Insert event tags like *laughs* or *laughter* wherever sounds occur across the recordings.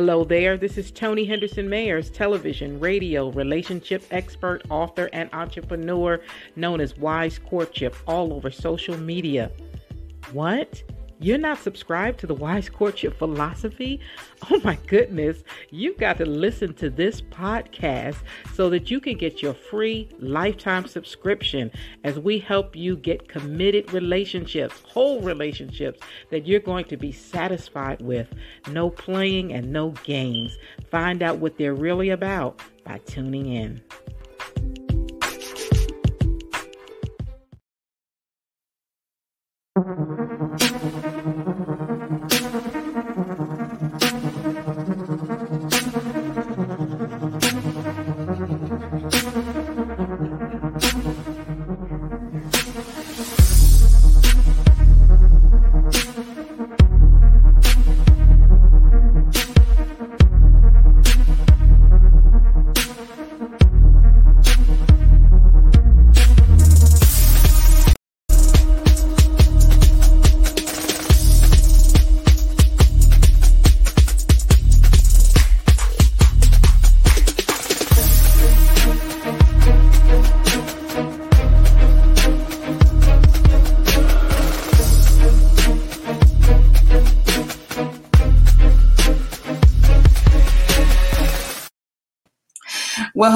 Hello there. This is Toni Henderson Mayers, television, radio, relationship expert, author, and entrepreneur known as Wise Courtship all over social media. What? You're not subscribed to the Wise Courtship philosophy? Oh my goodness, you've got to listen to this podcast so that you can get your free lifetime subscription as we help you get committed relationships, whole relationships that you're going to be satisfied with. No playing and no games. Find out what they're really about by tuning in. *laughs*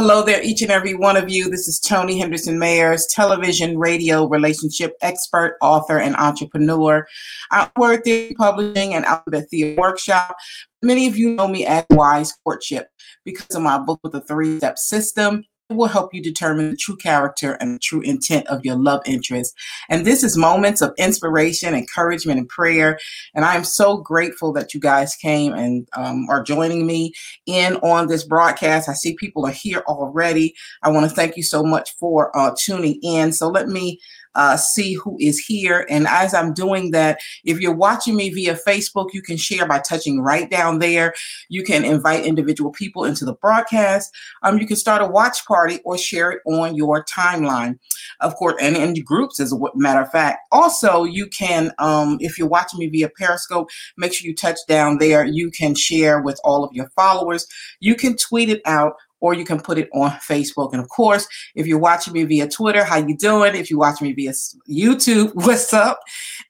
hello there, each and every one of you. This is Toni Henderson Mayers, television, radio, relationship expert, author, and entrepreneur. I work at Publishing and Alphabet Theater Workshop. Many of you know me as Wise Courtship because of my book with the three step system will help you determine the true character and true intent of your love interest. And this is moments of inspiration, encouragement, and prayer. And I am so grateful that you guys came and um, are joining me in on this broadcast. I see people are here already. I want to thank you so much for uh, tuning in. So let me uh, see who is here. And as I'm doing that, if you're watching me via Facebook, you can share by touching right down there. You can invite individual people into the broadcast. Um, you can start a watch party or share it on your timeline, of course, and in groups, as a matter of fact. Also, you can, um, if you're watching me via Periscope, make sure you touch down there. You can share with all of your followers. You can tweet it out or you can put it on Facebook. And of course, if you're watching me via Twitter, how you doing? If you're watching me via YouTube, *laughs* what's up?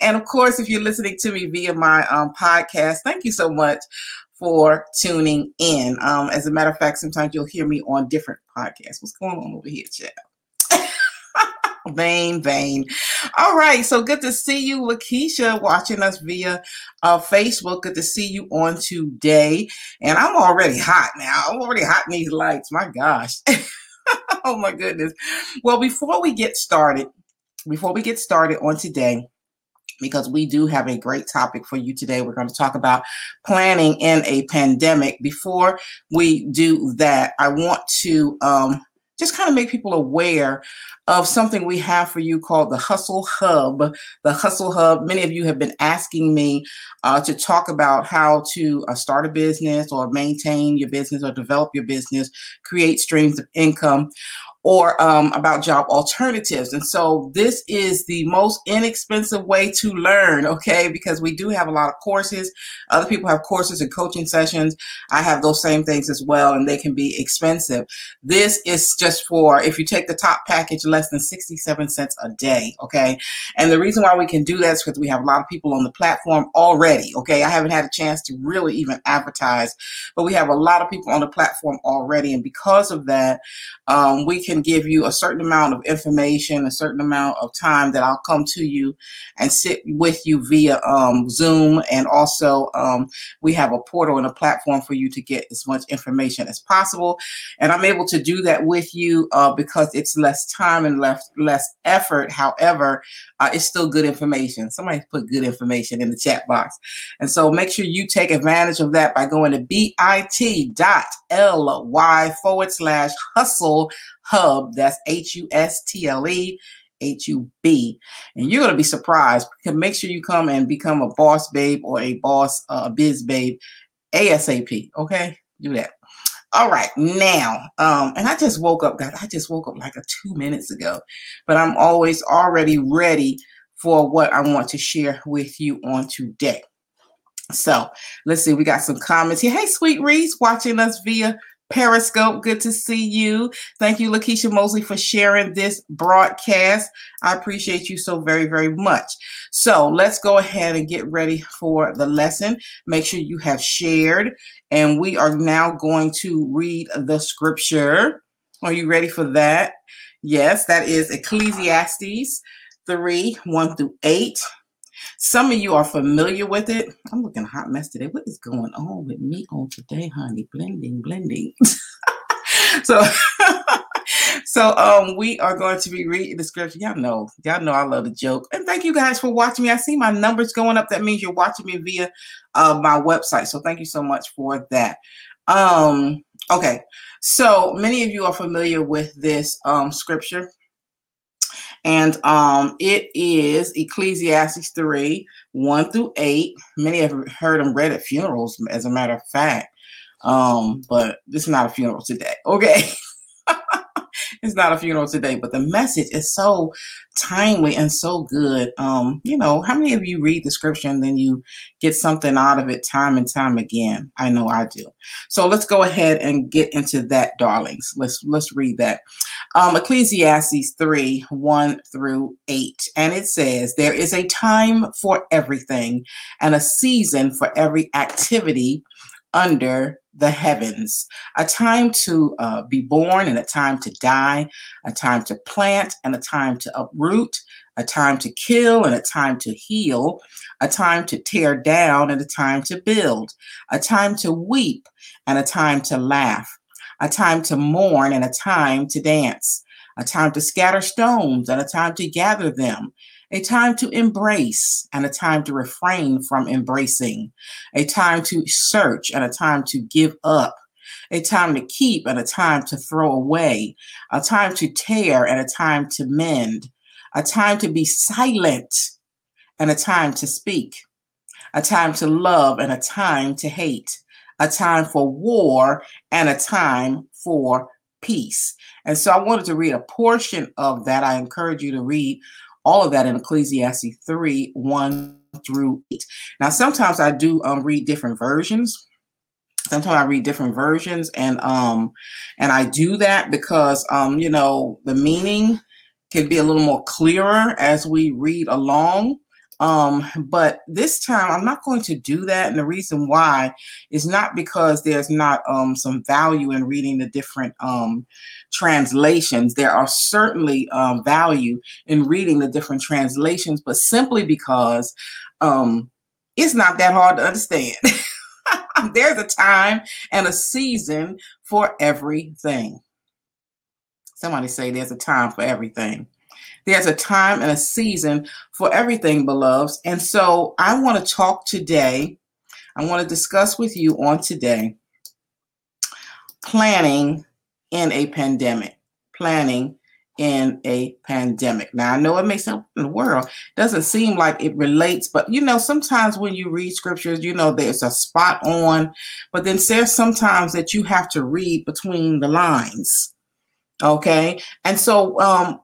And of course, if you're listening to me via my um, podcast, thank you so much for tuning in. Um, as a matter of fact, sometimes you'll hear me on different podcasts. What's going on over here, Chad? Vain, vain. All right. So good to see you, Lakeisha, watching us via uh, Facebook. Good to see you on today. And I'm already hot now. I'm already hot in these lights. My gosh. *laughs* oh my goodness. Well, before we get started, before we get started on today, because we do have a great topic for you today. We're going to talk about planning in a pandemic. Before we do that, I want to um, just kind of make people aware of something we have for you called the Hustle Hub. The Hustle Hub, many of you have been asking me uh, to talk about how to uh, start a business or maintain your business or develop your business, create streams of income or um, about job alternatives. And so this is the most inexpensive way to learn, okay? Because we do have a lot of courses. Other people have courses and coaching sessions. I have those same things as well, and they can be expensive. This is just for if you take the top package, less than 67 cents a day, okay? And the reason why we can do that is because we have a lot of people on the platform already, okay? I haven't had a chance to really even advertise, but we have a lot of people on the platform already. And because of that, um, we can can give you a certain amount of information, a certain amount of time that I'll come to you and sit with you via um, Zoom. And also, um, we have a portal and a platform for you to get as much information as possible. And I'm able to do that with you uh, because it's less time and less less effort. However, uh, it's still good information. Somebody put good information in the chat box. And so make sure you take advantage of that by going to bit.ly forward slash hustle hub. That's H U S T L E H U B. And you're going to be surprised. Make sure you come and become a boss babe or a boss uh, biz babe ASAP. Okay? Do that. All right, now, um, and I just woke up, guys. I just woke up like a two minutes ago, but I'm always already ready for what I want to share with you on today. So let's see, we got some comments here. Hey, sweet Reese, watching us via Periscope. Good to see you. Thank you, Lakeisha Mosley, for sharing this broadcast. I appreciate you so very, very much. So let's go ahead and get ready for the lesson. Make sure you have shared, and we are now going to read the scripture. Are you ready for that? Yes, that is Ecclesiastes 3 1 through 8. Some of you are familiar with it. I'm looking hot mess today. What is going on with me on today, honey? Blending, blending. *laughs* so *laughs* so um we are going to be reading the scripture. Y'all know, y'all know I love a joke. And thank you guys for watching me. I see my numbers going up. That means you're watching me via uh, my website. So thank you so much for that. Um, okay. So many of you are familiar with this um scripture and um, it is Ecclesiastes 3 1 through 8. Many have heard them read at funerals, as a matter of fact. Um, but this is not a funeral today. Okay. *laughs* it's not a funeral today, but the message is so timely and so good. Um, you know, how many of you read the scripture and then you get something out of it time and time again? I know I do. So let's go ahead and get into that, darlings. Let's let's read that. Um, Ecclesiastes 3, 1 through 8. And it says, There is a time for everything and a season for every activity under the heavens, a time to uh, be born and a time to die, a time to plant and a time to uproot, a time to kill and a time to heal, a time to tear down and a time to build, a time to weep and a time to laugh, a time to mourn and a time to dance, a time to scatter stones and a time to gather them, a time to embrace and a time to refrain from embracing, a time to search and a time to give up, a time to keep and a time to throw away, a time to tear and a time to mend, a time to be silent and a time to speak, a time to love and a time to hate, a time for war and a time for peace. And so I wanted to read a portion of that. I encourage you to read all of that in Ecclesiastes 3 1 through 8. Now, sometimes I do um, read different versions. Sometimes I read different versions, and um, and I do that because um, you know, the meaning can be a little more clearer as we read along. Um, but this time I'm not going to do that. And the reason why is not because there's not um, some value in reading the different um, translations. There are certainly um, value in reading the different translations, but simply because um, it's not that hard to understand. *laughs* there's a time and a season for everything. Somebody say there's a time for everything. There's a time and a season for everything, beloveds. And so I want to talk today. I want to discuss with you on today planning in a pandemic. Planning in a pandemic. Now I know it makes sense in the world. Doesn't seem like it relates, but you know, sometimes when you read scriptures, you know, there's a spot on, but then there's sometimes that you have to read between the lines. Okay. And so um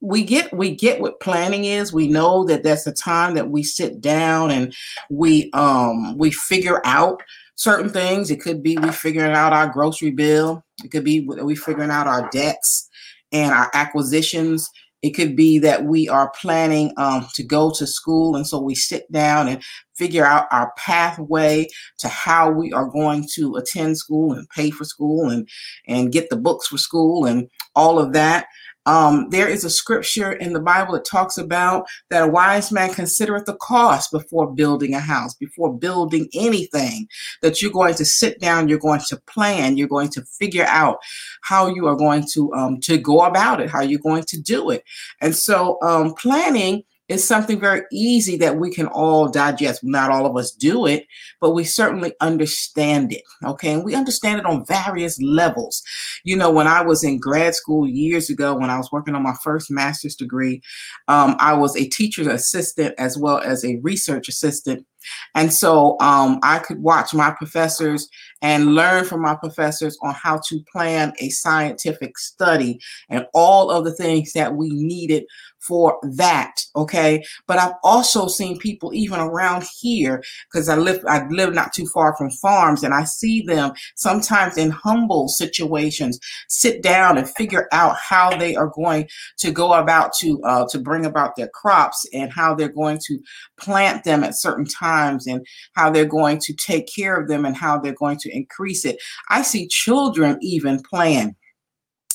we get we get what planning is. We know that that's the time that we sit down and we um we figure out certain things. It could be we figuring out our grocery bill. It could be we figuring out our debts and our acquisitions. It could be that we are planning um, to go to school, and so we sit down and figure out our pathway to how we are going to attend school and pay for school and and get the books for school and all of that. Um, there is a scripture in the Bible that talks about that a wise man considereth the cost before building a house, before building anything, that you're going to sit down, you're going to plan, you're going to figure out how you are going to um, to go about it, how you're going to do it. And so um, planning is something very easy that we can all digest. Not all of us do it, but we certainly understand it. Okay. And we understand it on various levels. You know, when I was in grad school years ago, when I was working on my first master's degree, um, I was a teacher's assistant as well as a research assistant. And so um, I could watch my professors and learn from my professors on how to plan a scientific study and all of the things that we needed for that. Okay. But I've also seen people even around here because I live, I live not too far from farms and I see them sometimes in humble situations sit down and figure out how they are going to go about to, uh, to bring about their crops and how they're going to plant them at certain times and how they're going to take care of them and how they're going to increase it. I see children even plan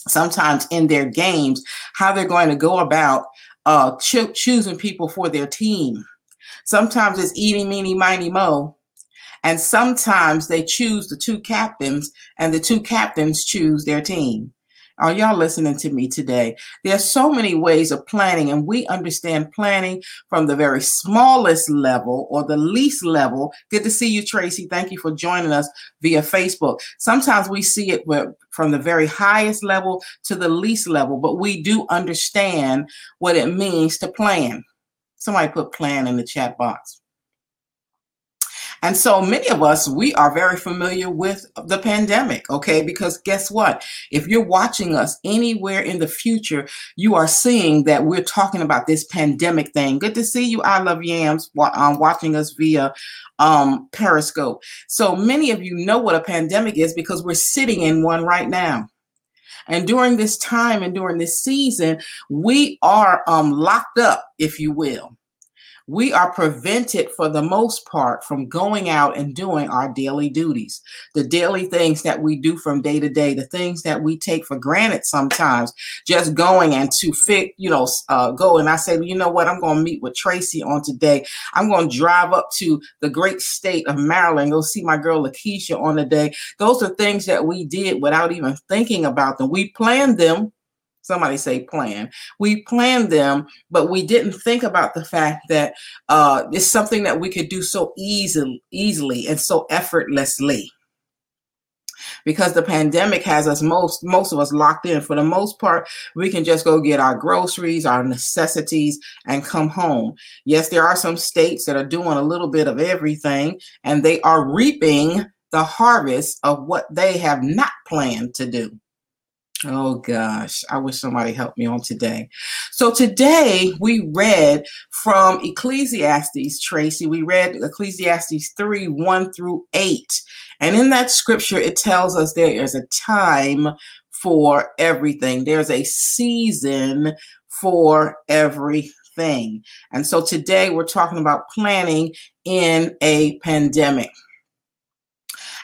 sometimes in their games how they're going to go about uh, cho- choosing people for their team. Sometimes it's eating, meeny, miny, mo. And sometimes they choose the two captains, and the two captains choose their team. Are y'all listening to me today? There are so many ways of planning, and we understand planning from the very smallest level or the least level. Good to see you, Tracy. Thank you for joining us via Facebook. Sometimes we see it from the very highest level to the least level, but we do understand what it means to plan. Somebody put plan in the chat box. And so many of us, we are very familiar with the pandemic, okay? Because guess what? If you're watching us anywhere in the future, you are seeing that we're talking about this pandemic thing. Good to see you. I love yams um, watching us via um, Periscope. So many of you know what a pandemic is because we're sitting in one right now. And during this time and during this season, we are um, locked up, if you will we are prevented for the most part from going out and doing our daily duties, the daily things that we do from day to day, the things that we take for granted sometimes, just going and to fit, you know, uh, go. And I say, you know what, I'm going to meet with Tracy on today. I'm going to drive up to the great state of Maryland, go see my girl Lakeisha on the day. Those are things that we did without even thinking about them. We planned them somebody say plan. We planned them but we didn't think about the fact that uh, it's something that we could do so easily easily and so effortlessly. Because the pandemic has us most most of us locked in. For the most part we can just go get our groceries our necessities and come home. Yes there are some states that are doing a little bit of everything and they are reaping the harvest of what they have not planned to do Oh gosh, I wish somebody helped me on today. So today we read from Ecclesiastes, Tracy. We read Ecclesiastes 3 1 through 8. And in that scripture, it tells us there is a time for everything, there's a season for everything. And so today we're talking about planning in a pandemic.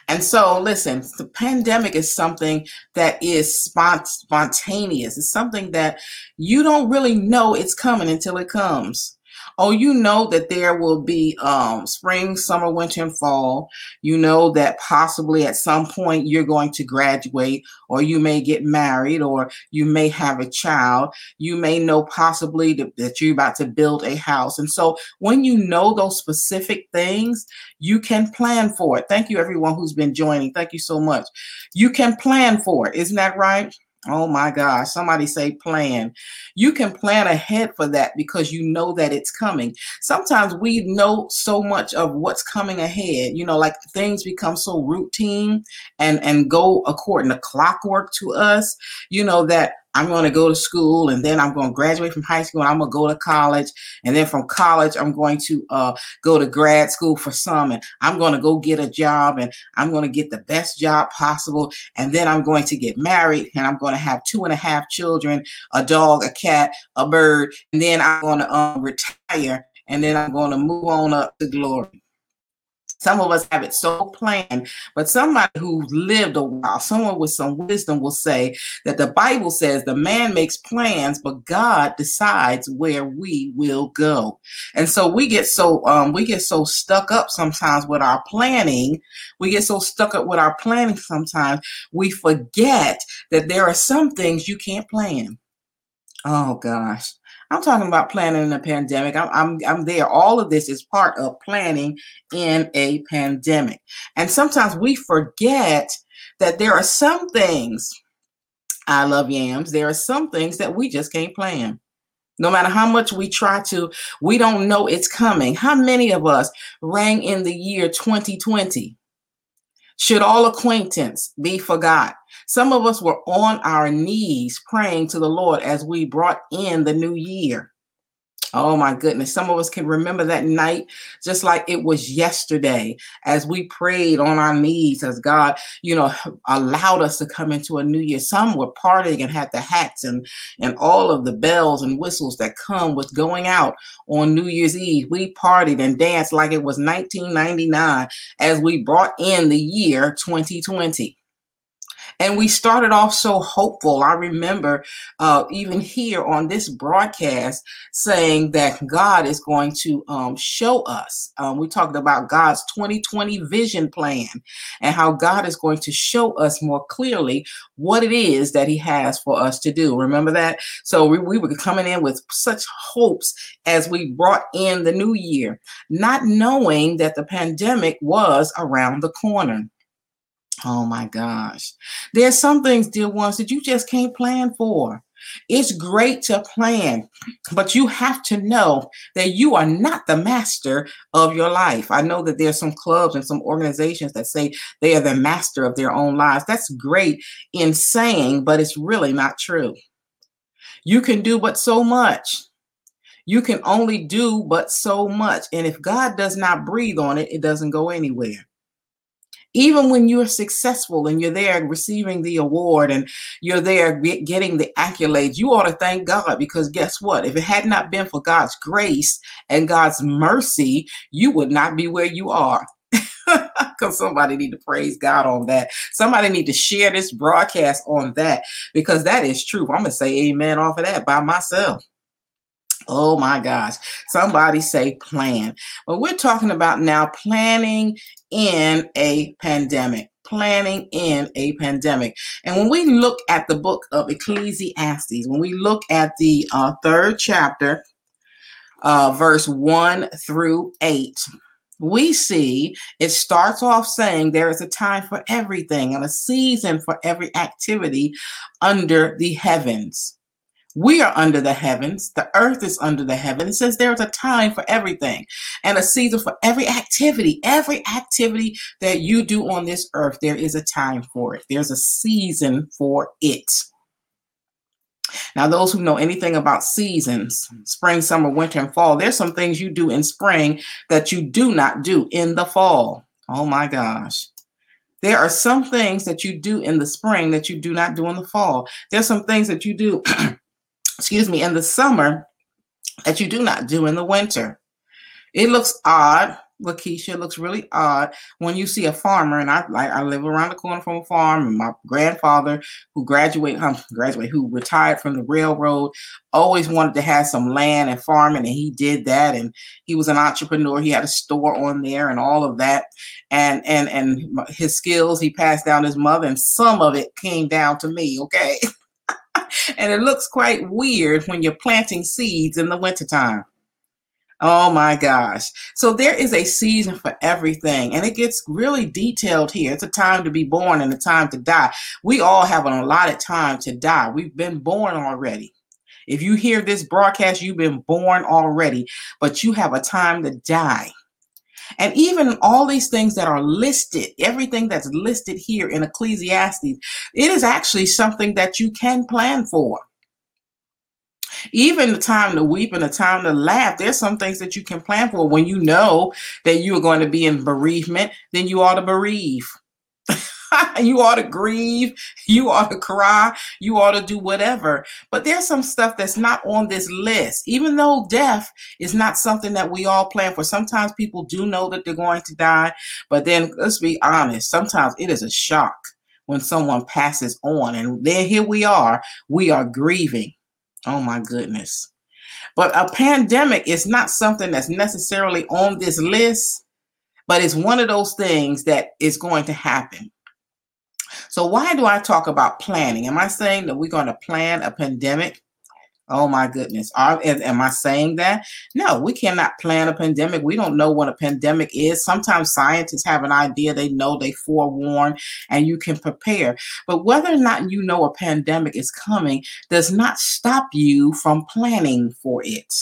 And so, listen, the pandemic is something that is spont- spontaneous. It's something that you don't really know it's coming until it comes. Oh, you know that there will be um, spring, summer, winter, and fall. You know that possibly at some point you're going to graduate, or you may get married, or you may have a child. You may know possibly that, that you're about to build a house. And so when you know those specific things, you can plan for it. Thank you, everyone who's been joining. Thank you so much. You can plan for it. Isn't that right? Oh my gosh, somebody say plan. You can plan ahead for that because you know that it's coming. Sometimes we know so much of what's coming ahead, you know, like things become so routine and and go according to clockwork to us, you know that I'm going to go to school and then I'm going to graduate from high school and I'm going to go to college. And then from college, I'm going to uh, go to grad school for some and I'm going to go get a job and I'm going to get the best job possible. And then I'm going to get married and I'm going to have two and a half children, a dog, a cat, a bird. And then I'm going to um, retire and then I'm going to move on up to glory. Some of us have it so planned, but somebody who's lived a while, someone with some wisdom will say that the Bible says the man makes plans, but God decides where we will go. And so we get so um, we get so stuck up sometimes with our planning. We get so stuck up with our planning sometimes we forget that there are some things you can't plan. Oh gosh. I'm talking about planning in a pandemic. I'm, I'm, I'm there. All of this is part of planning in a pandemic. And sometimes we forget that there are some things, I love yams, there are some things that we just can't plan. No matter how much we try to, we don't know it's coming. How many of us rang in the year 2020? Should all acquaintance be forgot? Some of us were on our knees praying to the Lord as we brought in the new year. Oh my goodness. Some of us can remember that night just like it was yesterday as we prayed on our knees as God, you know, *sighs* allowed us to come into a new year. Some were partying and had the hats and, and all of the bells and whistles that come with going out on New Year's Eve. We partied and danced like it was 1999 as we brought in the year 2020. And we started off so hopeful. I remember uh, even here on this broadcast saying that God is going to um, show us. Um, we talked about God's 2020 vision plan and how God is going to show us more clearly what it is that He has for us to do. Remember that? So we, we were coming in with such hopes as we brought in the new year, not knowing that the pandemic was around the corner. Oh my gosh. There's some things, dear ones, that you just can't plan for. It's great to plan, but you have to know that you are not the master of your life. I know that there's some clubs and some organizations that say they are the master of their own lives. That's great in saying, but it's really not true. You can do but so much. You can only do but so much. And if God does not breathe on it, it doesn't go anywhere even when you're successful and you're there receiving the award and you're there getting the accolades, you ought to thank God because guess what? If it had not been for God's grace and God's mercy, you would not be where you are. *laughs* because somebody need to praise God on that. Somebody need to share this broadcast on that because that is true. I'm gonna say amen off of that by myself. Oh my gosh. Somebody say plan. But we're talking about now planning in a pandemic. Planning in a pandemic. And when we look at the book of Ecclesiastes, when we look at the uh, third chapter, uh, verse 1 through 8, we see it starts off saying there is a time for everything and a season for every activity under the heavens. We are under the heavens. The earth is under the heaven. It says there is a time for everything and a season for every activity. Every activity that you do on this earth, there is a time for it. There's a season for it. Now, those who know anything about seasons, spring, summer, winter, and fall, there's some things you do in spring that you do not do in the fall. Oh my gosh. There are some things that you do in the spring that you do not do in the fall. There's some things that you do *clears throat* excuse me, in the summer that you do not do in the winter. It looks odd. Lakeisha It looks really odd when you see a farmer, and I like I live around the corner from a farm, and my grandfather, who graduated, um, graduate, who retired from the railroad, always wanted to have some land and farming, and he did that. And he was an entrepreneur. He had a store on there, and all of that, and and and his skills he passed down his mother, and some of it came down to me. Okay. *laughs* *laughs* and it looks quite weird when you're planting seeds in the wintertime. Oh my gosh. So there is a season for everything, and it gets really detailed here. It's a time to be born and a time to die. We all have an allotted time to die. We've been born already. If you hear this broadcast, you've been born already, but you have a time to die. And even all these things that are listed, everything that's listed here in Ecclesiastes, it is actually something that you can plan for. Even the time to weep and the time to laugh, there's some things that you can plan for. When you know that you are going to be in bereavement, then you ought to bereave. *laughs* you ought to grieve, you ought to cry, you ought to do whatever. But there's some stuff that's not on this list. Even though death is not something that we all plan for. Sometimes people do know that they're going to die, but then let's be honest, sometimes it is a shock when someone passes on and then here we are, we are grieving. Oh my goodness. But a pandemic is not something that's necessarily on this list, but it's one of those things that is going to happen. So, why do I talk about planning? Am I saying that we're going to plan a pandemic? Oh my goodness. Are, am I saying that? No, we cannot plan a pandemic. We don't know what a pandemic is. Sometimes scientists have an idea, they know, they forewarn, and you can prepare. But whether or not you know a pandemic is coming does not stop you from planning for it.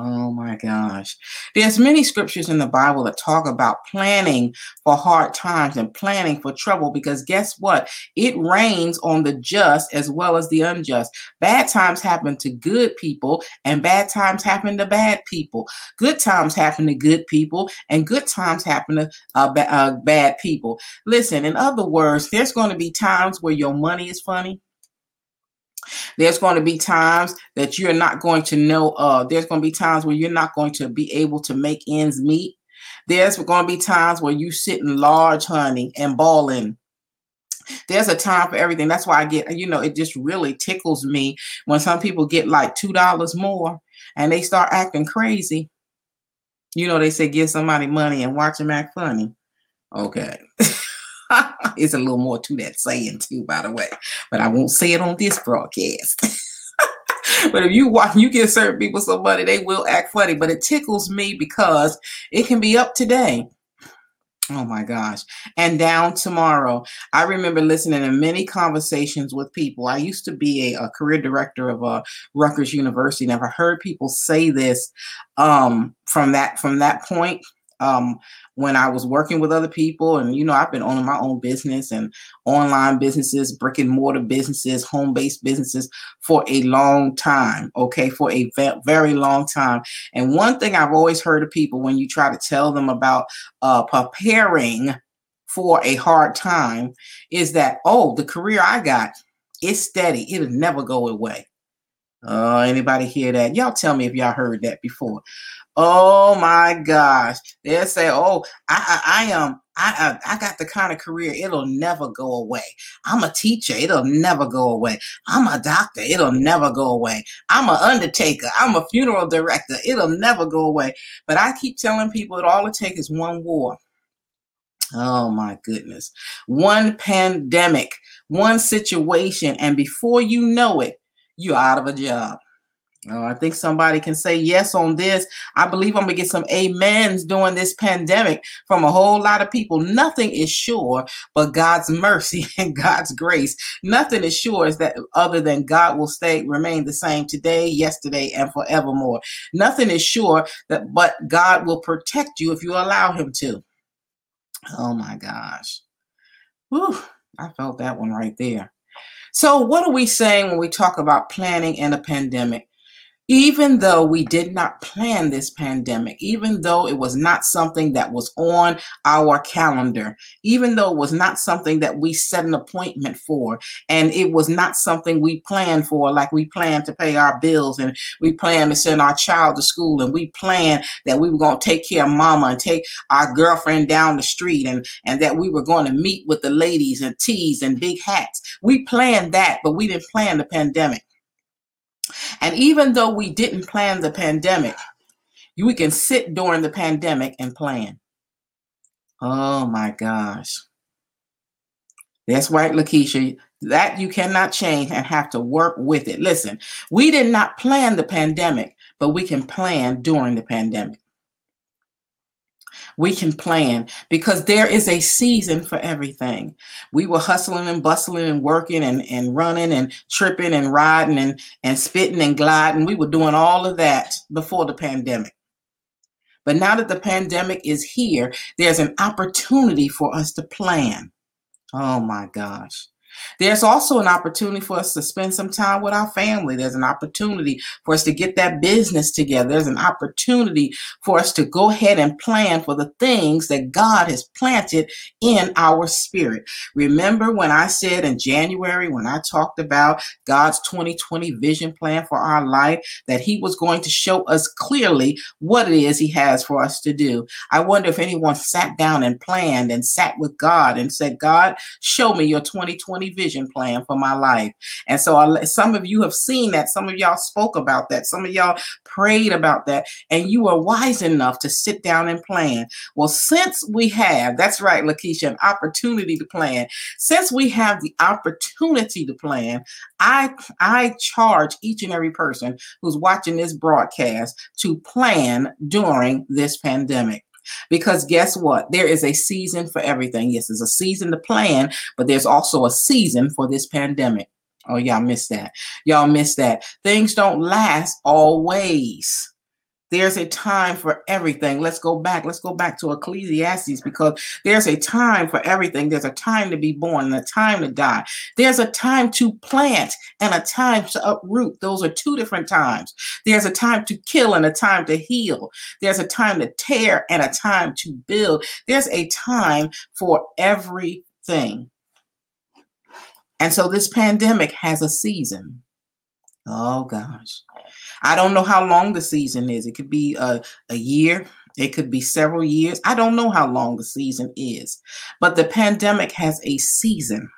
Oh my gosh. There's many scriptures in the Bible that talk about planning for hard times and planning for trouble because guess what? It rains on the just as well as the unjust. Bad times happen to good people and bad times happen to bad people. Good times happen to good people and good times happen to uh, ba- uh, bad people. Listen, in other words, there's going to be times where your money is funny there's going to be times that you're not going to know. of. there's going to be times where you're not going to be able to make ends meet. There's going to be times where you sitting large, honey, and balling. There's a time for everything. That's why I get, you know, it just really tickles me when some people get like two dollars more and they start acting crazy. You know, they say give somebody money and watch them act funny. Okay. *laughs* *laughs* it's a little more to that saying too, by the way, but I won't say it on this broadcast. *laughs* but if you watch, you give certain people some money, they will act funny. But it tickles me because it can be up today. Oh my gosh. And down tomorrow. I remember listening to many conversations with people. I used to be a, a career director of uh, Rutgers University. And I've heard people say this um, from that from that point um, when I was working with other people. And, you know, I've been owning my own business and online businesses, brick and mortar businesses, home based businesses for a long time. Okay. For a ve- very long time. And one thing I've always heard of people when you try to tell them about uh, preparing for a hard time is that, oh, the career I got, it's steady. It'll never go away. Uh, anybody hear that? Y'all tell me if y'all heard that before. Oh my gosh. They'll say, Oh, I, I, I am, I, I, I got the kind of career, it'll never go away. I'm a teacher, it'll never go away. I'm a doctor, it'll never go away. I'm an undertaker, I'm a funeral director, it'll never go away. But I keep telling people that all it takes is one war. Oh my goodness. One pandemic, one situation, and before you know it, you're out of a job. Oh, I think somebody can say yes on this. I believe I'm gonna get some amens during this pandemic from a whole lot of people. Nothing is sure but God's mercy *laughs* and God's grace. Nothing is sure is that other than God will stay remain the same today, yesterday, and forevermore. Nothing is sure that but God will protect you if you allow Him to. Oh my gosh. Whew, I felt that one right there. So, what are we saying when we talk about planning in a pandemic? Even though we did not plan this pandemic, even though it was not something that was on our calendar, even though it was not something that we set an appointment for, and it was not something we planned for, like we planned to pay our bills and we planned to send our child to school and we planned that we were going to take care of mama and take our girlfriend down the street and, and that we were going to meet with the ladies and teas and big hats. We planned that, but we didn't plan the pandemic. And even though we didn't plan the pandemic, we can sit during the pandemic and plan. Oh my gosh. That's right, Lakeisha. That you cannot change and have to work with it. Listen, we did not plan the pandemic, but we can plan during the pandemic we can plan because there is a season for everything. We were hustling and bustling and working and, and running and tripping and riding and, and spitting and gliding. We were doing all of that before the pandemic. But now that the pandemic is here, there's an opportunity for us to plan. Oh my gosh. There's also an opportunity for us to spend some time with our family. There's an opportunity for us to get that business together. There's an opportunity for us to go ahead and plan for the things that God has planted in our spirit. Remember when I said in January, when I talked about God's 2020 vision plan for our life, that He was going to show us clearly what it is He has for us to do. I wonder if anyone sat down and planned and sat with God and said, God, show me your 2020 vision plan for my life. And so I, some of you have seen that. Some of y'all spoke about that. Some of y'all prayed about that. And you are wise enough to sit down and plan. Well, since we have, that's right, Lakeisha, an opportunity to plan. Since we have the opportunity to plan, I I charge each and every person who's watching this broadcast to plan during this pandemic. Because guess what? There is a season for everything. Yes, there's a season to plan, but there's also a season for this pandemic. Oh, y'all missed that. Y'all missed that. Things don't last always. There's a time for everything. Let's go back. Let's go back to Ecclesiastes because there's a time for everything. There's a time to be born and a time to die. There's a time to plant and a time to uproot. Those are two different times. There's a time to kill and a time to heal. There's a time to tear and a time to build. There's a time for everything. And so this pandemic has a season. Oh gosh. I don't know how long the season is. It could be a, a year, it could be several years. I don't know how long the season is. But the pandemic has a season.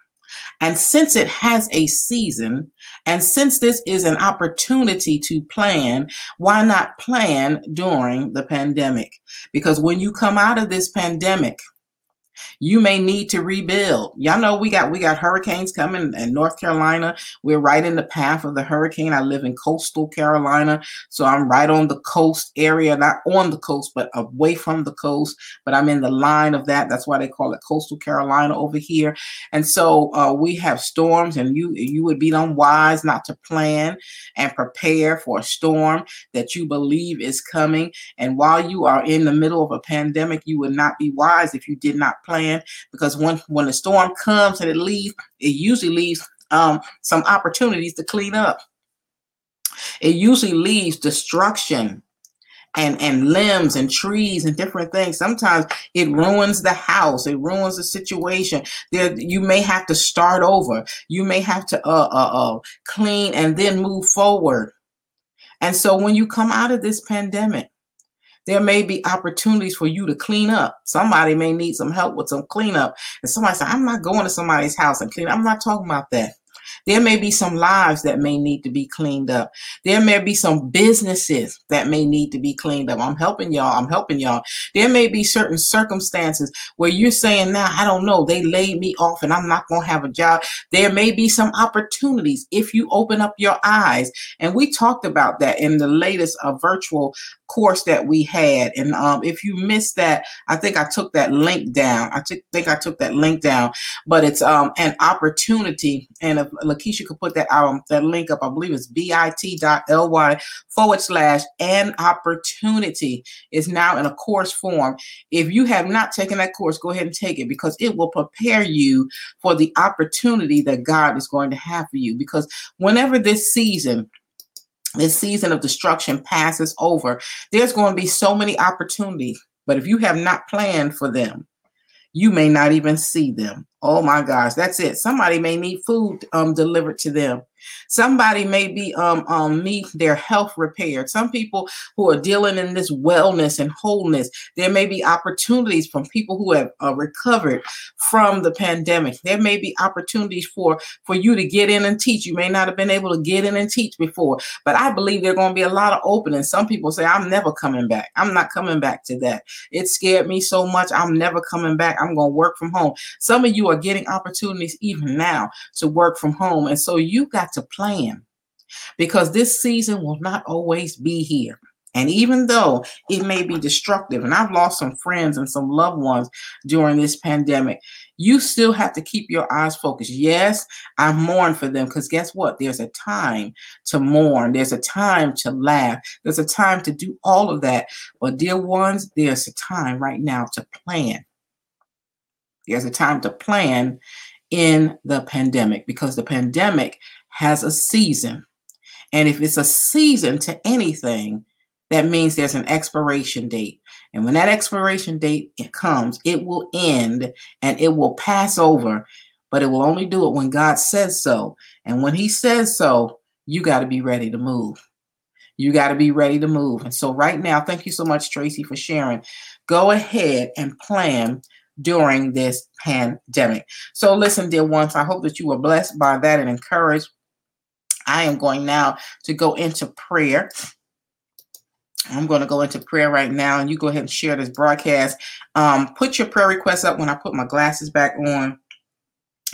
And since it has a season, and since this is an opportunity to plan, why not plan during the pandemic? Because when you come out of this pandemic, you may need to rebuild. Y'all know we got we got hurricanes coming in North Carolina. We're right in the path of the hurricane. I live in coastal Carolina, so I'm right on the coast area, not on the coast, but away from the coast. But I'm in the line of that. That's why they call it coastal Carolina over here. And so uh, we have storms, and you you would be unwise not to plan and prepare for a storm that you believe is coming. And while you are in the middle of a pandemic, you would not be wise if you did not plan because when when the storm comes and it leaves, it usually leaves um, some opportunities to clean up. It usually leaves destruction and and limbs and trees and different things. Sometimes it ruins the house. It ruins the situation. There, you may have to start over. You may have to uh, uh, uh, clean and then move forward. And so when you come out of this pandemic, there may be opportunities for you to clean up. Somebody may need some help with some cleanup. And somebody said, I'm not going to somebody's house and clean. I'm not talking about that. There may be some lives that may need to be cleaned up. There may be some businesses that may need to be cleaned up. I'm helping y'all. I'm helping y'all. There may be certain circumstances where you're saying, now, I don't know, they laid me off and I'm not going to have a job. There may be some opportunities if you open up your eyes. And we talked about that in the latest uh, virtual course that we had. And um, if you missed that, I think I took that link down. I t- think I took that link down, but it's um, an opportunity. And if Lakeisha could put that um, that link up, I believe it's bit.ly forward slash an opportunity is now in a course form. If you have not taken that course, go ahead and take it because it will prepare you for the opportunity that God is going to have for you. Because whenever this season, this season of destruction passes over, there's going to be so many opportunities. But if you have not planned for them, you may not even see them. Oh my gosh, that's it. Somebody may need food um, delivered to them. Somebody may be um, um need their health repaired. Some people who are dealing in this wellness and wholeness, there may be opportunities from people who have uh, recovered from the pandemic. There may be opportunities for for you to get in and teach. You may not have been able to get in and teach before, but I believe there are going to be a lot of openings. Some people say, "I'm never coming back. I'm not coming back to that. It scared me so much. I'm never coming back. I'm going to work from home." Some of you are getting opportunities even now to work from home, and so you got to plan because this season will not always be here. And even though it may be destructive, and I've lost some friends and some loved ones during this pandemic, you still have to keep your eyes focused. Yes, I mourn for them because guess what? There's a time to mourn, there's a time to laugh, there's a time to do all of that. But, dear ones, there's a time right now to plan. There's a time to plan in the pandemic because the pandemic has a season. And if it's a season to anything, that means there's an expiration date. And when that expiration date comes, it will end and it will pass over, but it will only do it when God says so. And when He says so, you got to be ready to move. You got to be ready to move. And so, right now, thank you so much, Tracy, for sharing. Go ahead and plan during this pandemic. So, listen, dear ones, I hope that you were blessed by that and encouraged. I am going now to go into prayer. I'm going to go into prayer right now, and you go ahead and share this broadcast. Um, put your prayer requests up when I put my glasses back on.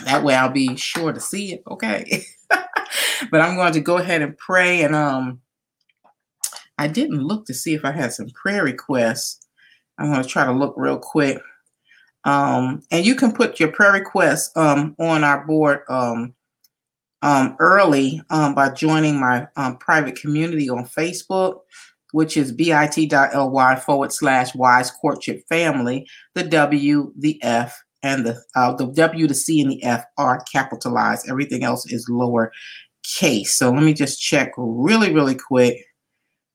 That way, I'll be sure to see it. Okay. *laughs* but I'm going to go ahead and pray. And um, I didn't look to see if I had some prayer requests. I'm going to try to look real quick. Um, and you can put your prayer requests um, on our board um, um, early um, by joining my um, private community on Facebook which is bit.ly forward slash wise courtship family. The W, the F, and the uh, the W, the C, and the F are capitalized. Everything else is lower case. So let me just check really, really quick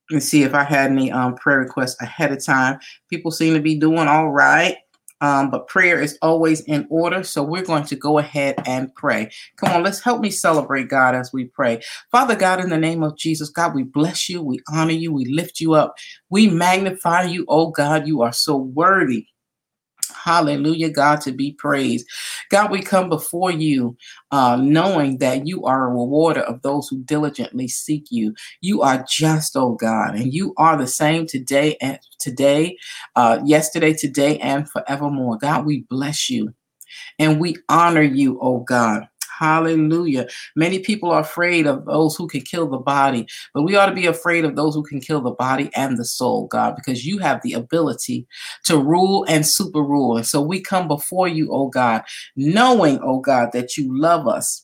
and see if I had any um, prayer requests ahead of time. People seem to be doing all right. Um, but prayer is always in order. So we're going to go ahead and pray. Come on, let's help me celebrate God as we pray. Father God, in the name of Jesus, God, we bless you, we honor you, we lift you up, we magnify you. Oh God, you are so worthy. Hallelujah, God, to be praised. God, we come before you uh, knowing that you are a rewarder of those who diligently seek you. You are just, oh God, and you are the same today and today, uh, yesterday, today, and forevermore. God, we bless you and we honor you, oh God. Hallelujah. Many people are afraid of those who can kill the body, but we ought to be afraid of those who can kill the body and the soul, God, because you have the ability to rule and super rule. And so we come before you, oh God, knowing, oh God, that you love us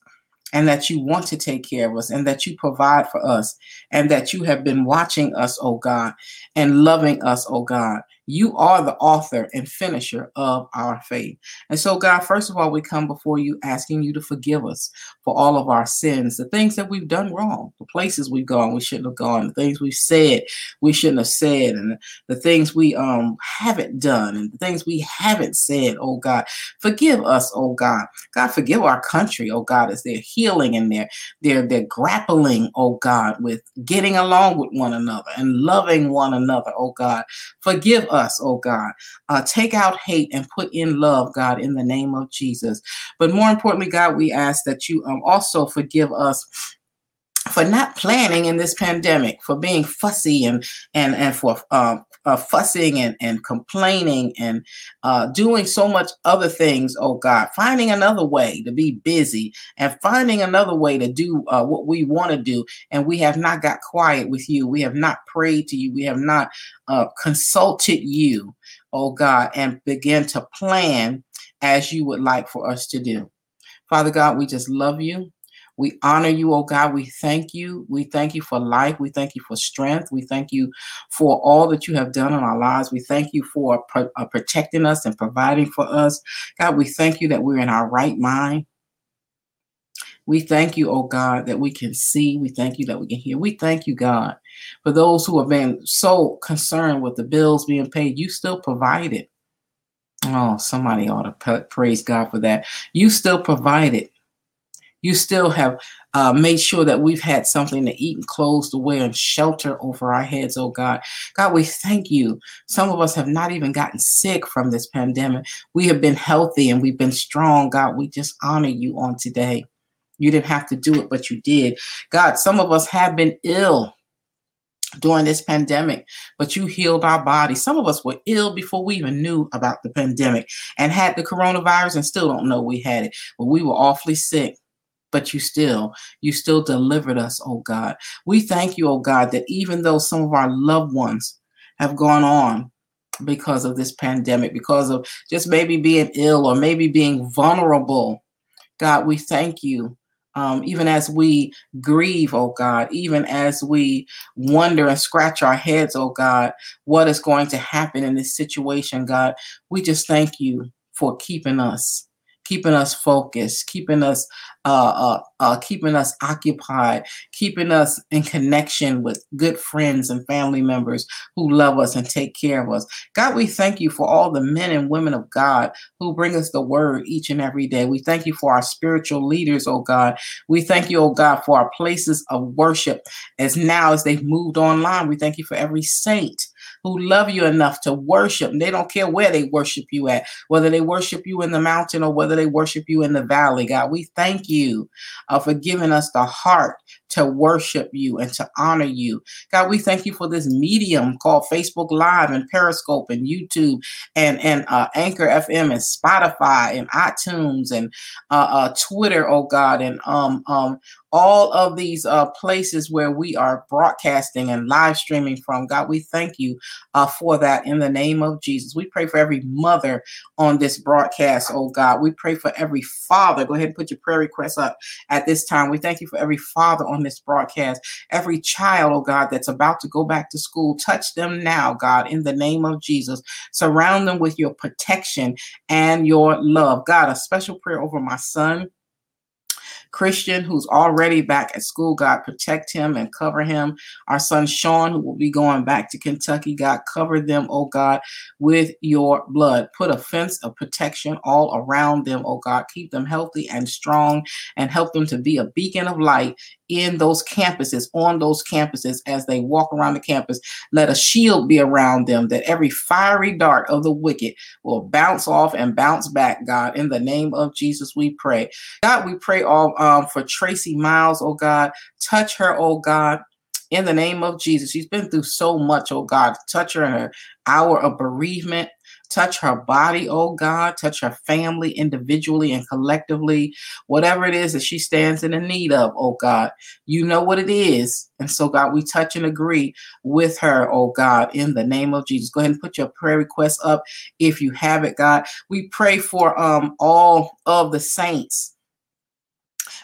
and that you want to take care of us and that you provide for us and that you have been watching us, oh God, and loving us, oh God. You are the author and finisher of our faith. And so, God, first of all, we come before you asking you to forgive us for all of our sins, the things that we've done wrong, the places we've gone we shouldn't have gone, the things we've said we shouldn't have said, and the things we um haven't done, and the things we haven't said, oh God. Forgive us, oh God. God, forgive our country, oh God, as they're healing and they're they're they're grappling, oh God, with getting along with one another and loving one another, oh God. Forgive us us, oh God. Uh, take out hate and put in love, God, in the name of Jesus. But more importantly, God, we ask that you um, also forgive us for not planning in this pandemic, for being fussy and and and for uh, uh, fussing and, and complaining and uh, doing so much other things. Oh God, finding another way to be busy and finding another way to do uh, what we want to do, and we have not got quiet with you. We have not prayed to you. We have not uh, consulted you, oh God, and begin to plan as you would like for us to do. Father God, we just love you. We honor you, oh God. We thank you. We thank you for life. We thank you for strength. We thank you for all that you have done in our lives. We thank you for uh, protecting us and providing for us. God, we thank you that we're in our right mind. We thank you, oh God, that we can see. We thank you that we can hear. We thank you, God, for those who have been so concerned with the bills being paid. You still provided. Oh, somebody ought to praise God for that. You still provided. You still have uh, made sure that we've had something to eat and clothes to wear and shelter over our heads, oh God. God, we thank you. Some of us have not even gotten sick from this pandemic. We have been healthy and we've been strong. God, we just honor you on today. You didn't have to do it, but you did. God, some of us have been ill during this pandemic, but you healed our body. Some of us were ill before we even knew about the pandemic and had the coronavirus and still don't know we had it, but we were awfully sick but you still, you still delivered us, oh God. We thank you, oh God, that even though some of our loved ones have gone on because of this pandemic, because of just maybe being ill or maybe being vulnerable, God, we thank you. Um, even as we grieve, oh God, even as we wonder and scratch our heads, oh God, what is going to happen in this situation, God, we just thank you for keeping us keeping us focused, keeping us uh, uh, uh, keeping us occupied, keeping us in connection with good friends and family members who love us and take care of us. God, we thank you for all the men and women of God who bring us the word each and every day. We thank you for our spiritual leaders, oh God. We thank you, oh God, for our places of worship as now as they've moved online. We thank you for every saint who love you enough to worship. They don't care where they worship you at, whether they worship you in the mountain or whether they worship you in the valley. God, we thank you uh, for giving us the heart to worship you and to honor you. God, we thank you for this medium called Facebook Live and Periscope and YouTube and, and uh, Anchor FM and Spotify and iTunes and uh, uh, Twitter, oh God, and um, um, all of these uh, places where we are broadcasting and live streaming from. God, we thank you uh, for that in the name of Jesus. We pray for every mother on this broadcast, oh God. We pray for every father. Go ahead and put your prayer requests up at this time. We thank you for every father on this broadcast, every child, oh God, that's about to go back to school. Touch them now, God, in the name of Jesus. Surround them with your protection and your love. God, a special prayer over my son Christian, who's already back at school, God, protect him and cover him. Our son Sean, who will be going back to Kentucky, God, cover them, oh God, with your blood. Put a fence of protection all around them, oh God. Keep them healthy and strong and help them to be a beacon of light in those campuses, on those campuses, as they walk around the campus. Let a shield be around them that every fiery dart of the wicked will bounce off and bounce back, God. In the name of Jesus, we pray. God, we pray all um, for Tracy Miles, oh God. Touch her, oh God in the name of Jesus. She's been through so much, oh God. Touch her in her hour of bereavement. Touch her body, oh God. Touch her family individually and collectively. Whatever it is that she stands in the need of, oh God. You know what it is. And so, God, we touch and agree with her, oh God, in the name of Jesus. Go ahead and put your prayer request up if you have it, God. We pray for um all of the saints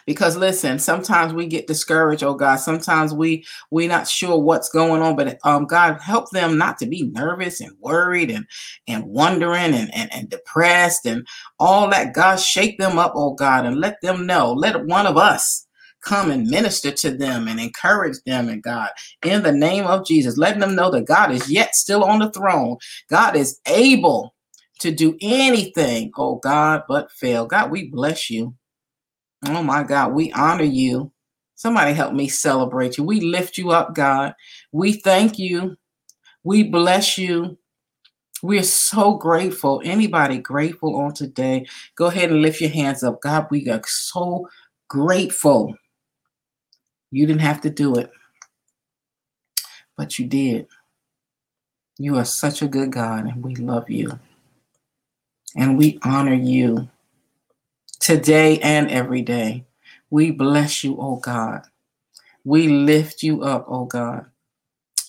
because listen sometimes we get discouraged oh god sometimes we we're not sure what's going on but um god help them not to be nervous and worried and and wondering and and, and depressed and all that god shake them up oh god and let them know let one of us come and minister to them and encourage them and God in the name of Jesus, letting them know that God is yet still on the throne. God is able to do anything, oh God, but fail. God, we bless you. Oh my God, we honor you. Somebody help me celebrate you. We lift you up, God. We thank you. We bless you. We are so grateful. Anybody grateful on today? Go ahead and lift your hands up. God, we are so grateful. You didn't have to do it, but you did. You are such a good God, and we love you. And we honor you today and every day. We bless you, oh God. We lift you up, oh God.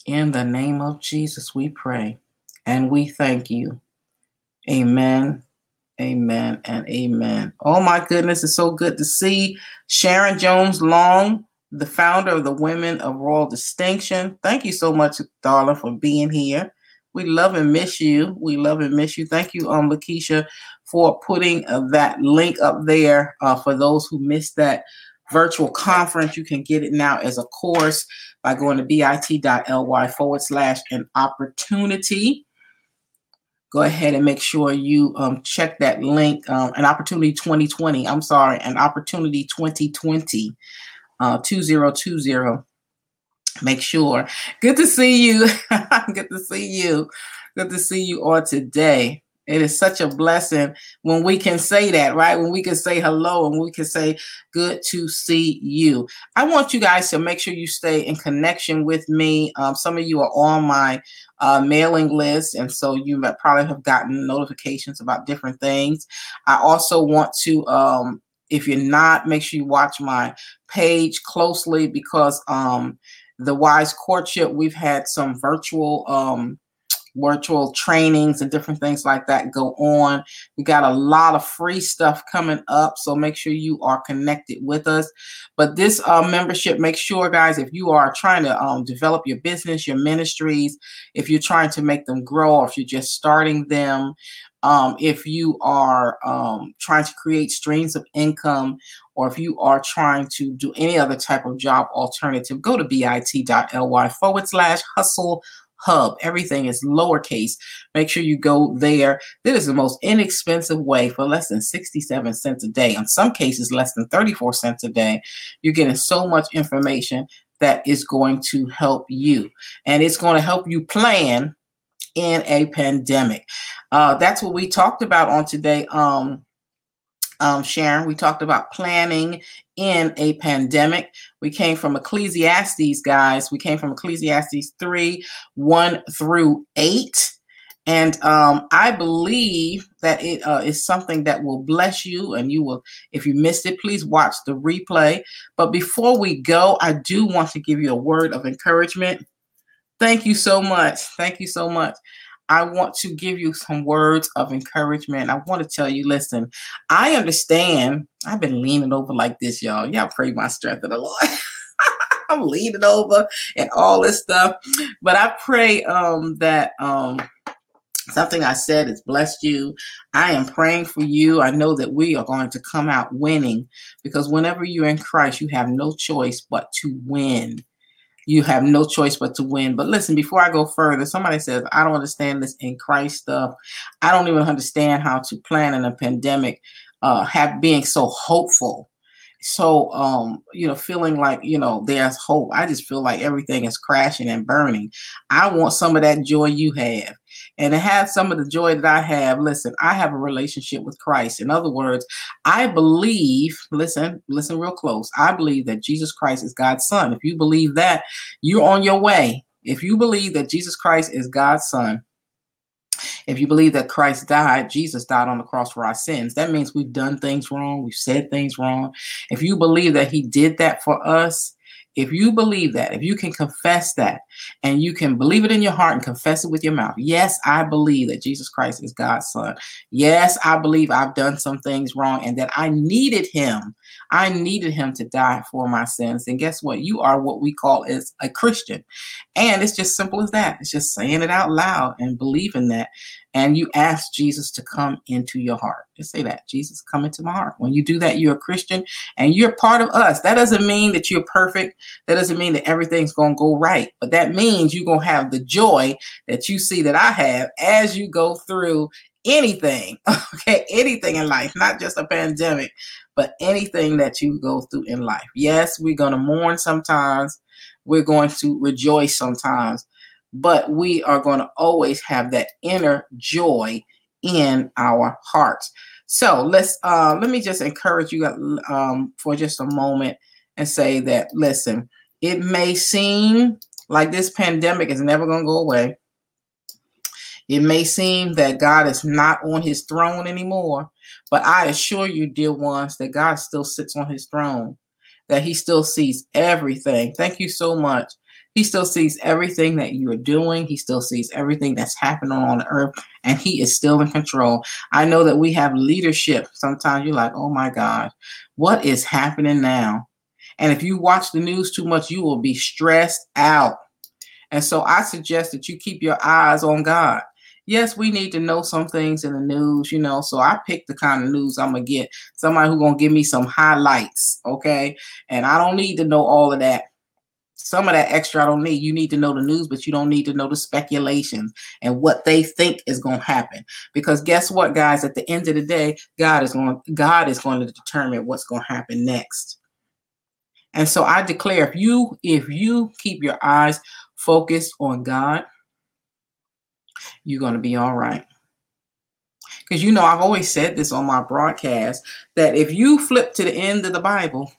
In the name of Jesus, we pray and we thank you. Amen, amen, and amen. Oh my goodness, it's so good to see Sharon Jones Long, the founder of the Women of Royal Distinction. Thank you so much, darling, for being here. We love and miss you. We love and miss you. Thank you, um, Lakeisha, for putting uh, that link up there uh, for those who missed that virtual conference. You can get it now as a course by going to bit.ly forward slash an opportunity. Go ahead and make sure you um, check that link. Um, an opportunity 2020. I'm sorry, an opportunity 2020, uh, 2020. Make sure. Good to see you. *laughs* Good to see you. Good to see you all today. It is such a blessing when we can say that, right? When we can say hello and we can say, good to see you. I want you guys to make sure you stay in connection with me. Um, some of you are on my uh, mailing list, and so you probably have gotten notifications about different things. I also want to um, if you're not, make sure you watch my page closely because um, the Wise Courtship, we've had some virtual um, virtual trainings and different things like that go on. We got a lot of free stuff coming up, so make sure you are connected with us. But this uh, membership, make sure, guys, if you are trying to um, develop your business, your ministries, if you're trying to make them grow, or if you're just starting them, um, if you are um, trying to create streams of income, or if you are trying to do any other type of job alternative, go to bit.ly forward slash hustle hub. Everything is lowercase. Make sure you go there. This is the most inexpensive way for less than 67 cents a day. In some cases, less than 34 cents a day. You're getting so much information that is going to help you. And it's going to help you plan in a pandemic. Uh, that's what we talked about on today. Um, um, Sharon, we talked about planning in a pandemic. We came from Ecclesiastes, guys. We came from Ecclesiastes 3 1 through 8. And um, I believe that it uh, is something that will bless you. And you will, if you missed it, please watch the replay. But before we go, I do want to give you a word of encouragement. Thank you so much. Thank you so much. I want to give you some words of encouragement. I want to tell you, listen, I understand. I've been leaning over like this, y'all. Y'all pray my strength of the Lord. *laughs* I'm leaning over and all this stuff. But I pray um, that um, something I said has blessed you. I am praying for you. I know that we are going to come out winning because whenever you're in Christ, you have no choice but to win you have no choice but to win. But listen, before I go further, somebody says, I don't understand this in Christ stuff. I don't even understand how to plan in a pandemic, uh, have being so hopeful. So um, you know, feeling like, you know, there's hope. I just feel like everything is crashing and burning. I want some of that joy you have and to have some of the joy that I have, listen, I have a relationship with Christ. In other words, I believe, listen, listen real close. I believe that Jesus Christ is God's son. If you believe that, you're on your way. If you believe that Jesus Christ is God's son, if you believe that Christ died, Jesus died on the cross for our sins, that means we've done things wrong, we've said things wrong. If you believe that he did that for us, if you believe that, if you can confess that, and you can believe it in your heart and confess it with your mouth, yes, I believe that Jesus Christ is God's son. Yes, I believe I've done some things wrong and that I needed him. I needed him to die for my sins. And guess what? You are what we call as a Christian. And it's just simple as that. It's just saying it out loud and believing that and you ask Jesus to come into your heart. Just say that Jesus, come into my heart. When you do that, you're a Christian and you're part of us. That doesn't mean that you're perfect. That doesn't mean that everything's going to go right. But that means you're going to have the joy that you see that I have as you go through anything, *laughs* okay, anything in life, not just a pandemic, but anything that you go through in life. Yes, we're going to mourn sometimes. We're going to rejoice sometimes but we are going to always have that inner joy in our hearts. So let's uh, let me just encourage you um, for just a moment and say that listen, it may seem like this pandemic is never going to go away. It may seem that God is not on his throne anymore, but I assure you, dear ones, that God still sits on his throne, that he still sees everything. Thank you so much he still sees everything that you are doing. He still sees everything that's happening on earth, and he is still in control. I know that we have leadership. Sometimes you're like, oh my God, what is happening now? And if you watch the news too much, you will be stressed out. And so I suggest that you keep your eyes on God. Yes, we need to know some things in the news, you know. So I pick the kind of news I'm gonna get. Somebody who's gonna give me some highlights, okay? And I don't need to know all of that some of that extra I don't need. You need to know the news, but you don't need to know the speculations and what they think is going to happen. Because guess what, guys? At the end of the day, God is going God is going to determine what's going to happen next. And so I declare if you if you keep your eyes focused on God, you're going to be all right. Because you know, I've always said this on my broadcast that if you flip to the end of the Bible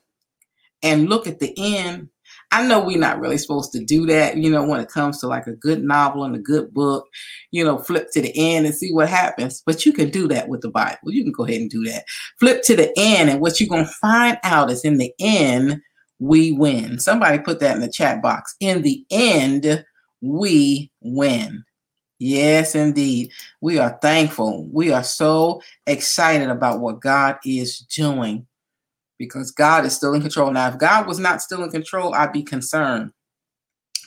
and look at the end I know we're not really supposed to do that, you know, when it comes to like a good novel and a good book, you know, flip to the end and see what happens. But you can do that with the Bible. You can go ahead and do that. Flip to the end, and what you're going to find out is in the end, we win. Somebody put that in the chat box. In the end, we win. Yes, indeed. We are thankful. We are so excited about what God is doing because God is still in control. Now, if God was not still in control, I'd be concerned.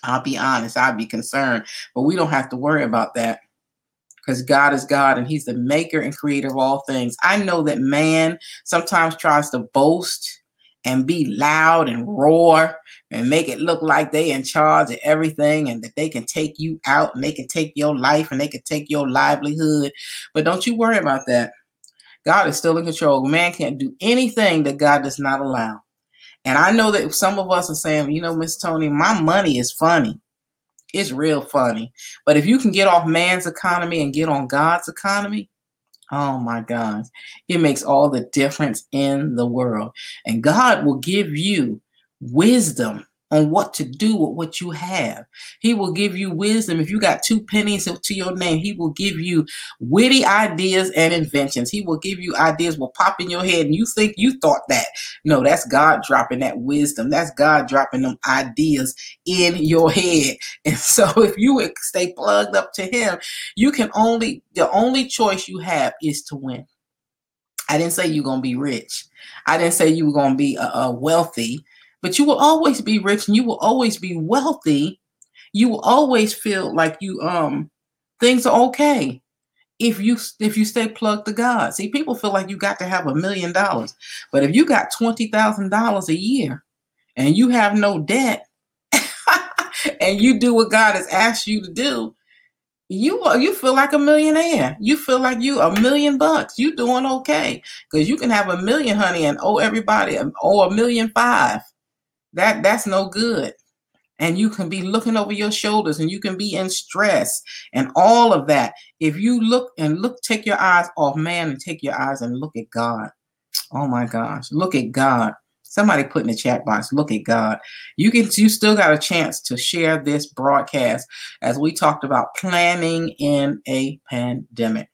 I'll be honest, I'd be concerned. But we don't have to worry about that because God is God and He's the maker and creator of all things. I know that man sometimes tries to boast and be loud and roar and make it look like they in charge of everything and that they can take you out and they can take your life and they can take your livelihood. But don't you worry about that. God is still in control. Man can't do anything that God does not allow. And I know that some of us are saying, you know, Miss Toni, my money is funny. It's real funny. But if you can get off man's economy and get on God's economy, oh my God, it makes all the difference in the world. And God will give you wisdom on what to do with what you have. He will give you wisdom. If you got two pennies to your name, he will give you witty ideas and inventions. He will give you ideas will pop in your head and you think you thought that. No, that's God dropping that wisdom. That's God dropping them ideas in your head. *laughs* And so if you stay plugged up to him, you can only the only choice you have is to win. I didn't say you're going to be rich. I didn't say you were going to be uh, wealthy but you will always be rich and you will always be wealthy. You will always feel like you um things are okay if you if you stay plugged to God. See, people feel like you got to have a million dollars, but if you got twenty thousand dollars a year and you have no debt, *laughs* and you do what God has asked you to do, you you feel like a millionaire. You feel like you a million bucks. You doing okay because you can have a million, honey, and owe everybody or a million five. That that's no good. And you can be looking over your shoulders and you can be in stress and all of that. If you look and look, take your eyes off man and take your eyes and look at God. Oh my gosh, look at God. Somebody put in the chat box, look at God. You can you still got a chance to share this broadcast as we talked about planning in a pandemic.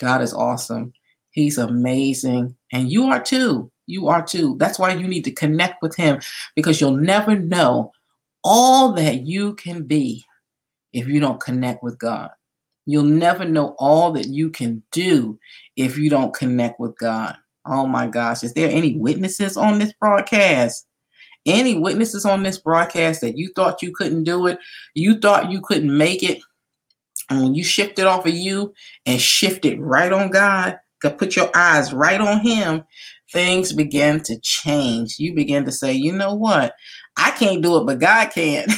God is awesome. He's amazing. And you are too. You are too. That's why you need to connect with him because you'll never know all that you can be if you don't connect with God. You'll never know all that you can do if you don't connect with God. Oh my gosh. Is there any witnesses on this broadcast? Any witnesses on this broadcast that you thought you couldn't do it? You thought you couldn't make it? And when you shifted off of you and shifted right on God, put your eyes right on Him, things begin to change. You begin to say, you know what? I can't do it, but God can.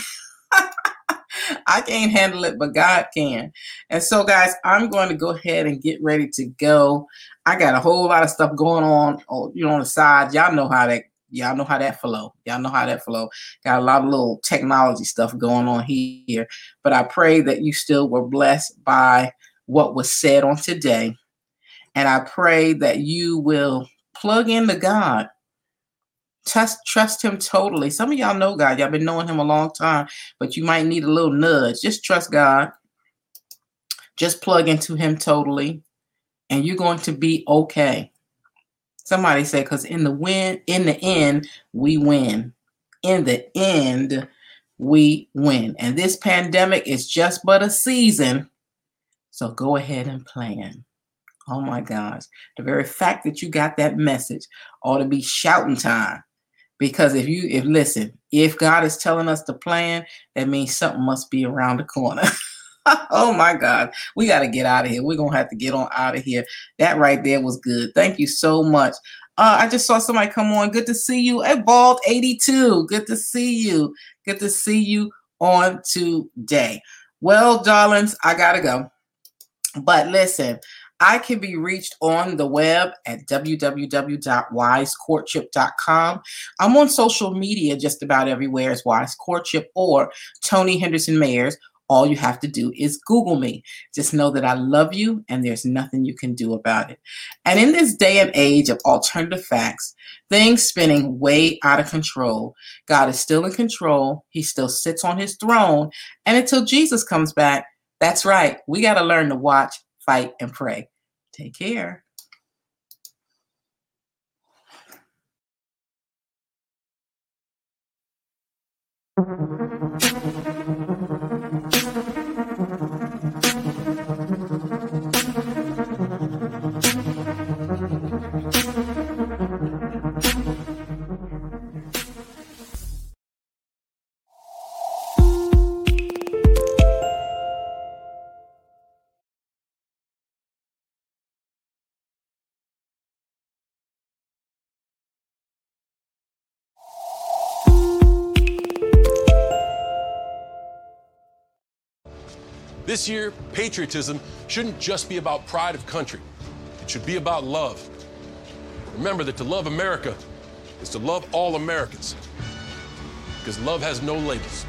*laughs* I can't handle it, but God can. And so, guys, I'm going to go ahead and get ready to go. I got a whole lot of stuff going on, oh, you know, on the side. Y'all know how that. Y'all know how that flow. Y'all know how that flow. Got a lot of little technology stuff going on here. But I pray that you still were blessed by what was said on today. And I pray that you will plug into God. Trust, trust him totally. Some of y'all know God. Y'all been knowing him a long time, but you might need a little nudge. Just trust God. Just plug into him totally, and you're going to be okay. Somebody said, because in the win, in the end, we win. In the end, we win. And this pandemic is just but a season. So go ahead and plan. Oh my gosh. The very fact that you got that message ought to be shouting time. Because if you, if listen, if God is telling us to plan, that means something must be around the corner. *laughs* oh my God. We got to get out of here. We're going to have to get on out of here. That right there was good. Thank you so much. Uh, I just saw somebody come on. Good to see you. Hey, Bald 82. Good to see you. Good to see you on today. Well, darlings, I got to go. But listen, I can be reached on the web at www.wisecourtship.com. I'm on social media just about everywhere as Wise Courtship or Toni Henderson Mayers all you have to do is Google me. Just know that I love you and there's nothing you can do about it. And in this day and age of alternative facts, things spinning way out of control, God is still in control. He still sits on his throne. And until Jesus comes back, that's right, we got to learn to watch, fight, and pray. Take care. This year, patriotism shouldn't just be about pride of country. It should be about love. Remember that to love America is to love all Americans. Because love has no labels.